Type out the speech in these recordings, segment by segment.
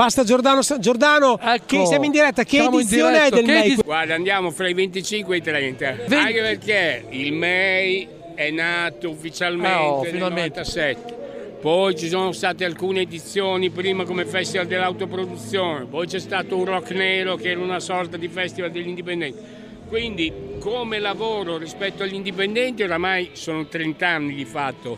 Pasta Giordano, Giordano Ecco, che siamo in diretta, che edizione diretta, è del MEI? ediz- Guarda, andiamo fra i 25 e i 30. Venti- Anche perché il MEI è nato ufficialmente Ah, oh, nel finalmente. 97. Poi ci sono state alcune edizioni, prima come Festival dell'autoproduzione, poi c'è stato un Rock Nero che era una sorta di Festival degli indipendenti. Quindi come lavoro rispetto agli indipendenti oramai sono 30 anni di fatto,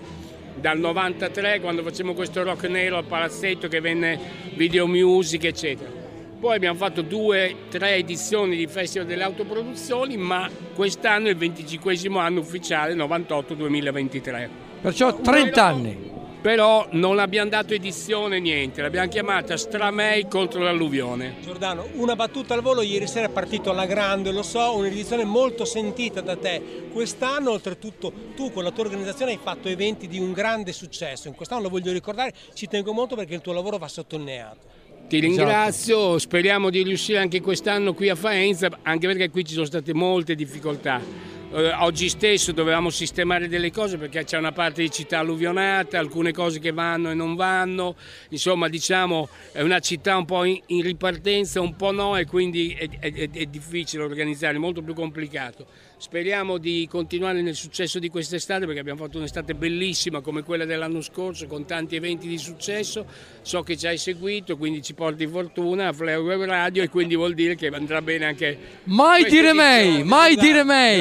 dal 93 quando facciamo questo Rock Nero al Palazzetto che venne Video Music eccetera. Poi abbiamo fatto due, tre edizioni di Festival delle Autoproduzioni, ma quest'anno è il 25 anno ufficiale, 98-2023. Perciò 30 anni. Però non abbiamo dato edizione niente, l'abbiamo chiamata Stramei contro l'alluvione. Giordano, una battuta al volo, ieri sera è partito alla grande, lo so, un'edizione molto sentita da te. Quest'anno, oltretutto, tu con la tua organizzazione hai fatto eventi di un grande successo. In quest'anno lo voglio ricordare, ci tengo molto perché il tuo lavoro va sottolineato. Ti ringrazio, speriamo di riuscire anche quest'anno qui a Faenza, anche perché qui ci sono state molte difficoltà. Eh, oggi stesso dovevamo sistemare delle cose perché c'è una parte di città alluvionata, alcune cose che vanno e non vanno, insomma diciamo è una città un po' in, in ripartenza, un po' no e quindi è, è- è difficile organizzare, molto più complicato. Speriamo di continuare nel successo di quest'estate perché abbiamo fatto un'estate bellissima come quella dell'anno scorso con tanti eventi di successo. So che ci hai seguito, quindi ci porti fortuna a Fleur Radio e quindi vuol dire che andrà bene anche Mai dire mai, edizione. mai dire mai.